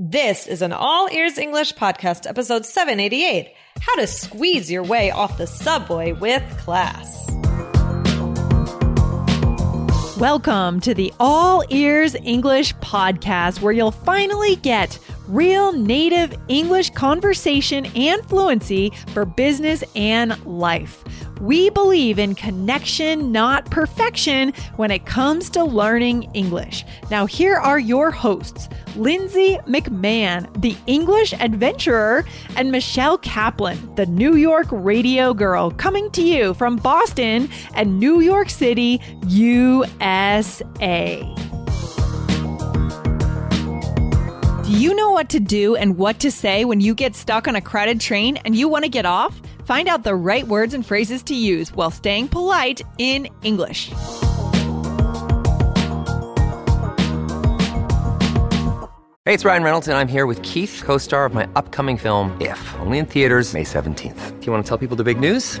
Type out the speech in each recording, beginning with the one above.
This is an All Ears English podcast, episode 788 How to Squeeze Your Way Off the Subway with Class. Welcome to the All Ears English podcast, where you'll finally get real native English conversation and fluency for business and life. We believe in connection, not perfection, when it comes to learning English. Now, here are your hosts Lindsay McMahon, the English adventurer, and Michelle Kaplan, the New York radio girl, coming to you from Boston and New York City, USA. Do you know what to do and what to say when you get stuck on a crowded train and you want to get off? Find out the right words and phrases to use while staying polite in English. Hey, it's Ryan Reynolds, and I'm here with Keith, co star of my upcoming film, If, only in theaters, May 17th. Do you want to tell people the big news?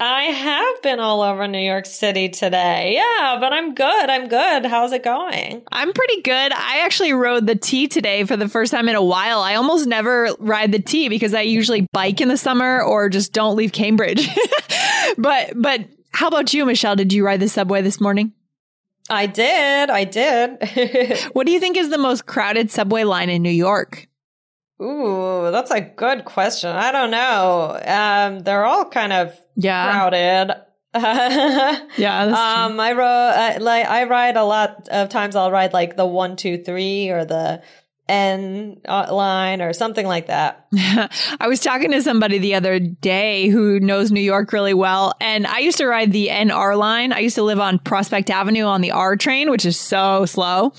I have been all over New York City today. Yeah, but I'm good. I'm good. How's it going? I'm pretty good. I actually rode the T today for the first time in a while. I almost never ride the T because I usually bike in the summer or just don't leave Cambridge. but but how about you, Michelle? Did you ride the subway this morning? I did. I did. what do you think is the most crowded subway line in New York? Ooh, that's a good question. I don't know. Um, they're all kind of yeah. crowded. yeah, um, I rode like I ride a lot of times. I'll ride like the one, two, three, or the N line or something like that. I was talking to somebody the other day who knows New York really well, and I used to ride the NR line. I used to live on Prospect Avenue on the R train, which is so slow.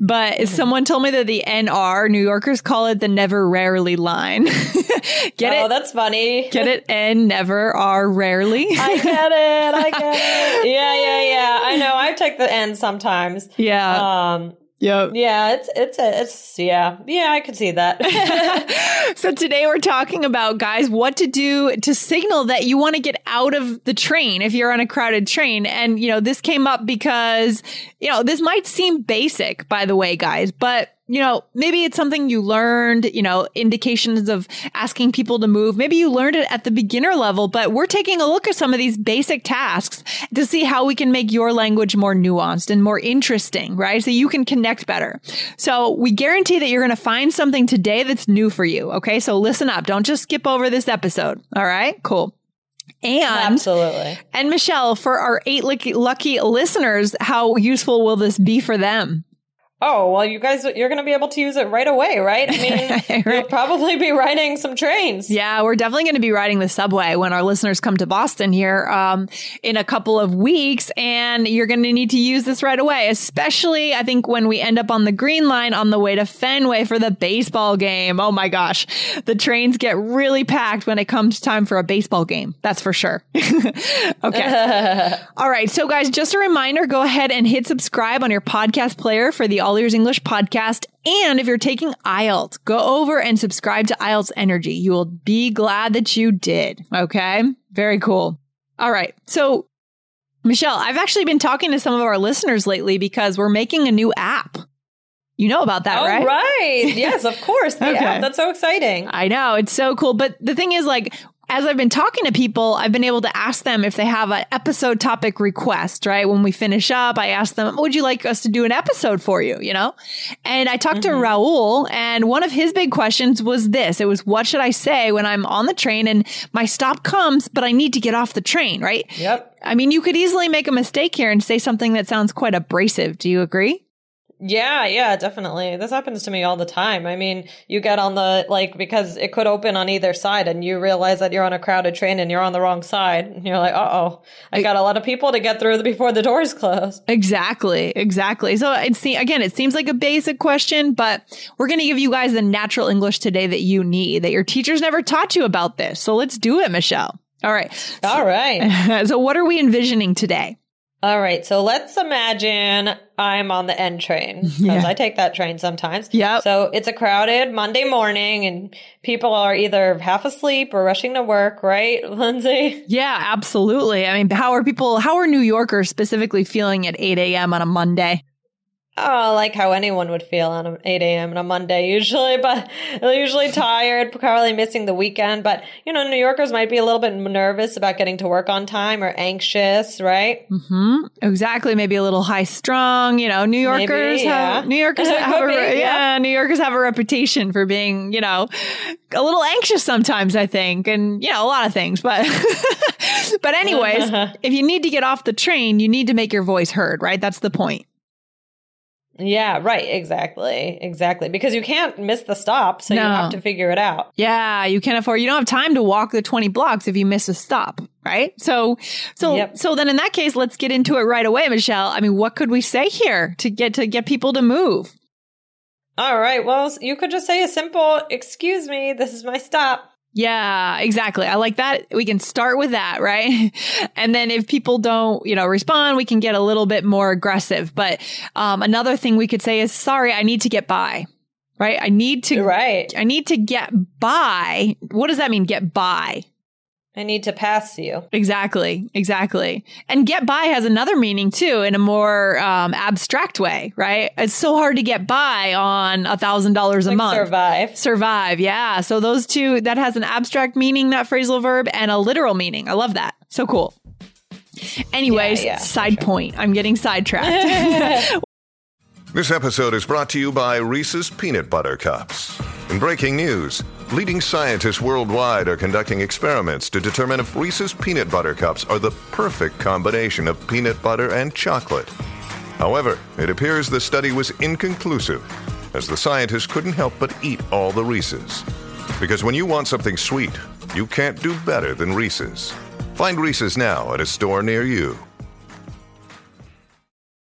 But mm-hmm. someone told me that the NR, New Yorkers call it the never rarely line. get oh, it? Oh, that's funny. Get it? N never are rarely. I get it. I get it. Yeah, yeah, yeah. I know. I take the N sometimes. Yeah. Um, Yep. Yeah, it's it's a it's yeah. Yeah, I could see that. so today we're talking about guys what to do to signal that you want to get out of the train if you're on a crowded train. And you know, this came up because you know, this might seem basic by the way, guys, but you know, maybe it's something you learned, you know, indications of asking people to move. Maybe you learned it at the beginner level, but we're taking a look at some of these basic tasks to see how we can make your language more nuanced and more interesting, right? So you can connect better. So we guarantee that you're going to find something today that's new for you. Okay. So listen up. Don't just skip over this episode. All right. Cool. And absolutely. And Michelle, for our eight lucky, lucky listeners, how useful will this be for them? Oh, well, you guys, you're going to be able to use it right away, right? I mean, right. you'll probably be riding some trains. Yeah, we're definitely going to be riding the subway when our listeners come to Boston here um, in a couple of weeks. And you're going to need to use this right away, especially, I think, when we end up on the green line on the way to Fenway for the baseball game. Oh my gosh. The trains get really packed when it comes time for a baseball game. That's for sure. okay. All right. So, guys, just a reminder go ahead and hit subscribe on your podcast player for the All Ears English podcast. And if you're taking IELTS, go over and subscribe to IELTS Energy. You will be glad that you did. Okay. Very cool. All right. So, Michelle, I've actually been talking to some of our listeners lately because we're making a new app. You know about that, oh, right? Right. Yes, of course. okay. App. That's so exciting. I know. It's so cool. But the thing is, like, as I've been talking to people, I've been able to ask them if they have an episode topic request, right? When we finish up, I ask them, would you like us to do an episode for you? You know? And I talked mm-hmm. to Raul and one of his big questions was this. It was, what should I say when I'm on the train and my stop comes, but I need to get off the train, right? Yep. I mean, you could easily make a mistake here and say something that sounds quite abrasive. Do you agree? Yeah, yeah, definitely. This happens to me all the time. I mean, you get on the, like, because it could open on either side and you realize that you're on a crowded train and you're on the wrong side. And you're like, uh oh, I got a lot of people to get through before the doors close. Exactly, exactly. So it se- again, it seems like a basic question, but we're going to give you guys the natural English today that you need, that your teachers never taught you about this. So let's do it, Michelle. All right. All right. so what are we envisioning today? All right, so let's imagine I'm on the N train because Yeah. I take that train sometimes. Yeah. So it's a crowded Monday morning, and people are either half asleep or rushing to work, right, Lindsay? Yeah, absolutely. I mean, how are people, how are New Yorkers specifically feeling at 8 a.m. on a Monday? Oh, like how anyone would feel on 8 a.m. on a Monday usually, but usually tired, probably missing the weekend. But, you know, New Yorkers might be a little bit nervous about getting to work on time or anxious, right? Mm-hmm. Exactly. Maybe a little high strung. You know, New Yorkers Maybe, have yeah. New Yorkers have a be, yeah. yeah. New Yorkers have a reputation for being you know a little anxious sometimes. I think, and you know a lot of things. But but anyways, if you need to get off the train, you need to make your voice heard. Right. That's the point. Yeah, right. Exactly. Exactly. Because you can't miss the stop. So you have to figure it out. Yeah, you can't afford. You don't have time to walk the twenty blocks if you miss a stop. Right. So so Yep. so then in that case, let's get into it right away, Michelle. I mean, what could we say here to get to get people to move? All right. Well, you could just say a simple, excuse me, this is my stop. Yeah, exactly. I like that. We can start with that, right? And then if people don't, you know, respond, we can get a little bit more aggressive. But um, another thing we could say is, sorry, I need to get by, right? I need to, Right. I need to get by. What does that mean? Get by. I need to pass you. Exactly, exactly. And get by has another meaning too, in a more um, abstract way, right? It's so hard to get by on a thousand dollars a Like month. survive. Survive, yeah. So those two, that has an abstract meaning, that phrasal verb, and a literal meaning. I love that. So cool. Anyways, Yeah, yeah, for side point. I'm getting sidetracked. This episode is brought to you by Reese's Peanut Butter Cups. In breaking news, leading scientists worldwide are conducting experiments to determine if Reese's Peanut Butter Cups are the perfect combination of peanut butter and chocolate. However, it appears the study was inconclusive, as the scientists couldn't help but eat all the Reese's. Because when you want something sweet, you can't do better than Reese's. Find Reese's now at a store near you.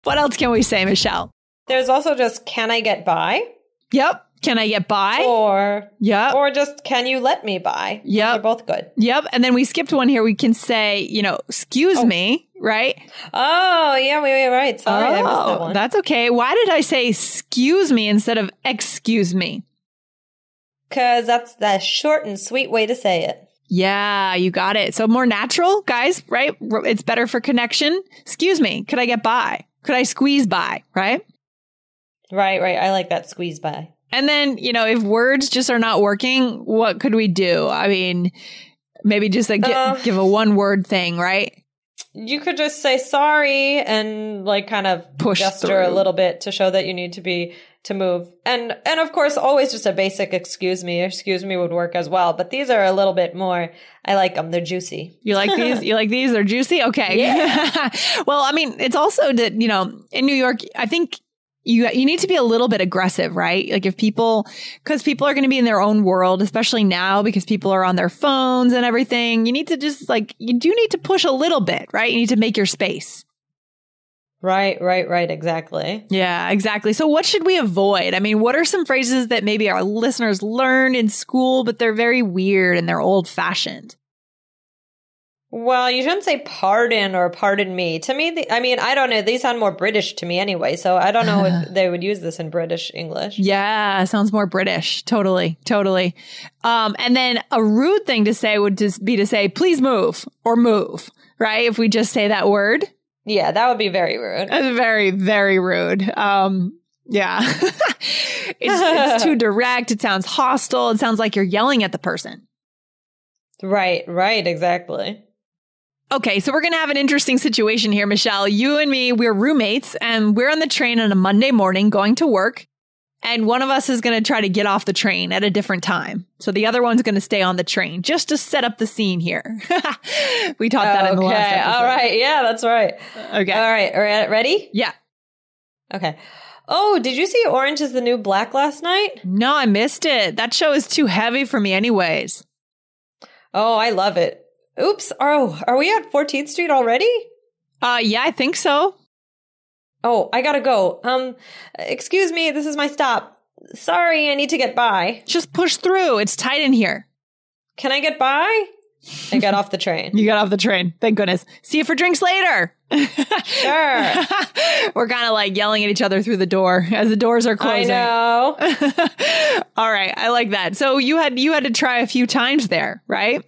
what else can we say, Michelle? There's also just, can I get by? Yep. Can I get by? Or, yeah, or just, can you let me by? Yeah, they're both good. Yep. And then we skipped one here. We can say, you know, excuse oh. me, right? Oh, yeah, we were right. Sorry, I missed that Oh, one. that's okay. Why did I say excuse me instead of excuse me? Because that's the short and sweet way to say it. Yeah, you got it. So more natural, guys, right? It's better for connection. Excuse me. Could I get by? Could I squeeze by? Right. Right, right. I like that squeeze by. And then, you know, if words just are not working, what could we do? I mean, maybe just like Uh. give a one word thing, right? You could just say sorry and like kind of Push gesture a little bit to show that you need to be to move. And and of course always just a basic excuse me, excuse me would work as well, but these are a little bit more I like them. They're juicy. You like these? You like these? They're juicy? Okay. Yeah. well, I mean, it's also that, you know, in New York, I think you you need to be a little bit aggressive, right? Like if people cuz people are going to be in their own world, especially now because people are on their phones and everything. You need to just like you do need to push a little bit, right? You need to make your space. Right, right, right, exactly. Yeah, exactly. So what should we avoid? I mean, what are some phrases that maybe our listeners learned in school but they're very weird and they're old-fashioned? Well, you shouldn't say pardon or pardon me. To me, the, I mean, I don't know. These sound more British to me anyway, so I don't know if they would use this in British English. Yeah, sounds more British. Totally, totally. Um, and then a rude thing to say would just be to say, please move or move, right? If we just say that word. Yeah, that would be very rude. That's very, very rude. Um, yeah. it's, it's too direct. It sounds hostile. It sounds like you're yelling at the person. Right, right, exactly. Okay, so we're going to have an interesting situation here, Michelle. You and me, we're roommates and we're on the train on a Monday morning going to work. And one of us is going to try to get off the train at a different time. So the other one's going to stay on the train just to set up the scene here. we taught that in the last Okay, episode. all right. Yeah, that's right. Okay. All right, re- ready? Yeah. Okay. Oh, did you see Orange is the New Black last night? No, I missed it. That show is too heavy for me, anyways. Oh, I love it. Oops. Oh, are we at 14th Street already? Uh, yeah, I think so. Oh, I gotta go. Um, excuse me, this is my stop. Sorry, I need to get by. Just push through. It's tight in here. Can I get by? I got off the train. You got off the train. Thank goodness. See you for drinks later. Sure. We're kind of like yelling at each other through the door as the doors are closing. I know. All right, I like that. So you had you had to try a few times there, right?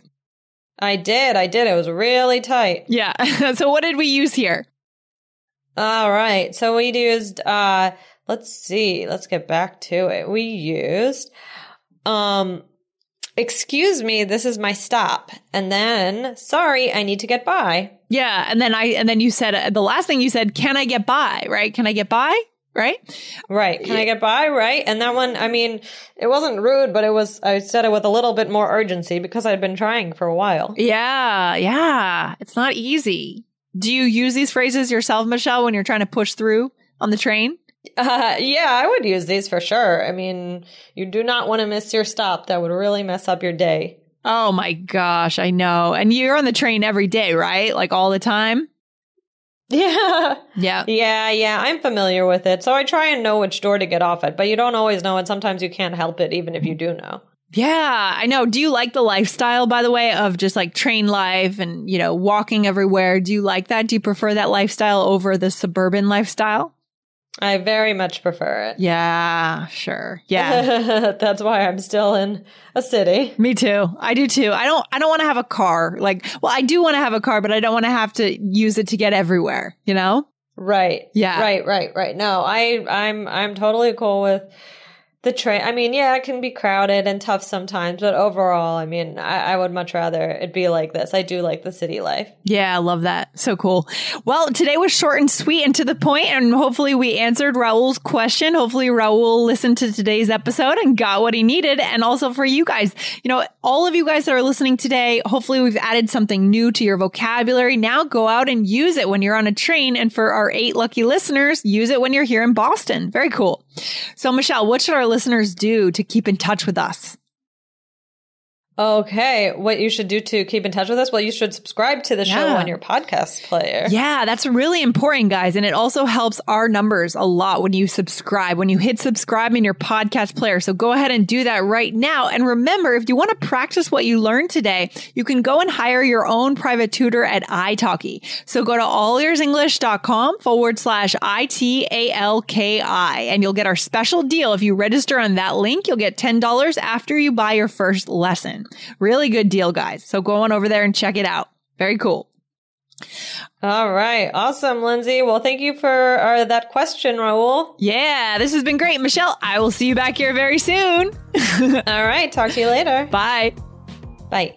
I did. I did. It was really tight. Yeah. so what did we use here? All right. So we used uh let's see. Let's get back to it. We used um excuse me, this is my stop. And then sorry, I need to get by. Yeah, and then I and then you said uh, the last thing you said, "Can I get by?" Right? Can I get by? Right? Right. Can I get by? Right. And that one, I mean, it wasn't rude, but it was, I said it with a little bit more urgency because I'd been trying for a while. Yeah, yeah. It's not easy. Do you use these phrases yourself, Michelle, when you're trying to push through on the train? Uh, yeah, I would use these for sure. I mean, you do not want to miss your stop. That would really mess up your day. Oh my gosh, I know. And you're on the train every day, right? Like all the time? Yeah. Yeah. Yeah, yeah, I'm familiar with it. So I try and know which door to get off at, but you don't always know, and sometimes you can't help it, even if you do know. Yeah, I know. Do you like the lifestyle, by the way, of just like train life and, you know, walking everywhere? Do you like that? Do you prefer that lifestyle over the suburban lifestyle? I very much prefer it. Yeah, sure. Yeah. That's why I'm still in a city. Me too. I do too. I don't I don't want to have a car. Like, well, I do want to have a car, but I don't want to have to use it to get everywhere, you know? Right. Yeah. Right, right, right. No, I I'm I'm totally cool with the train. I mean, yeah, it can be crowded and tough sometimes, but overall, I mean, I, I would much rather it be like this. I do like the city life. Yeah, I love that. So cool. Well, today was short and sweet and to the point, and hopefully we answered Raul's question. Hopefully Raul listened to today's episode and got what he needed. And also for you guys, you know, all of you guys that are listening today, hopefully we've added something new to your vocabulary. Now go out and use it when you're on a train. And for our eight lucky listeners, use it when you're here in Boston. Very cool. So Michelle, what should our listeners do to keep in touch with us? Okay, what you should do to keep in touch with us? Well, you should subscribe to the show on your podcast player. Yeah, that's really important, guys. And it also helps our numbers a lot when you subscribe, when you hit subscribe in your podcast player. So go ahead and do that right now. And remember, if you want to practice what you learned today, you can go and hire your own private tutor at italki. So go to allearsenglish.com forward slash I-T-A-L-K-I and you'll get our special deal. If you register on that link, you'll get $10 after you buy your first lesson. Really good deal, guys. So go on over there and check it out. Very cool. All right, awesome, Lindsay. Well, thank you for uh, that question, Raul. Yeah, this has been great. Michelle, I will see you back here very soon. All right, talk to you later. Bye. Bye.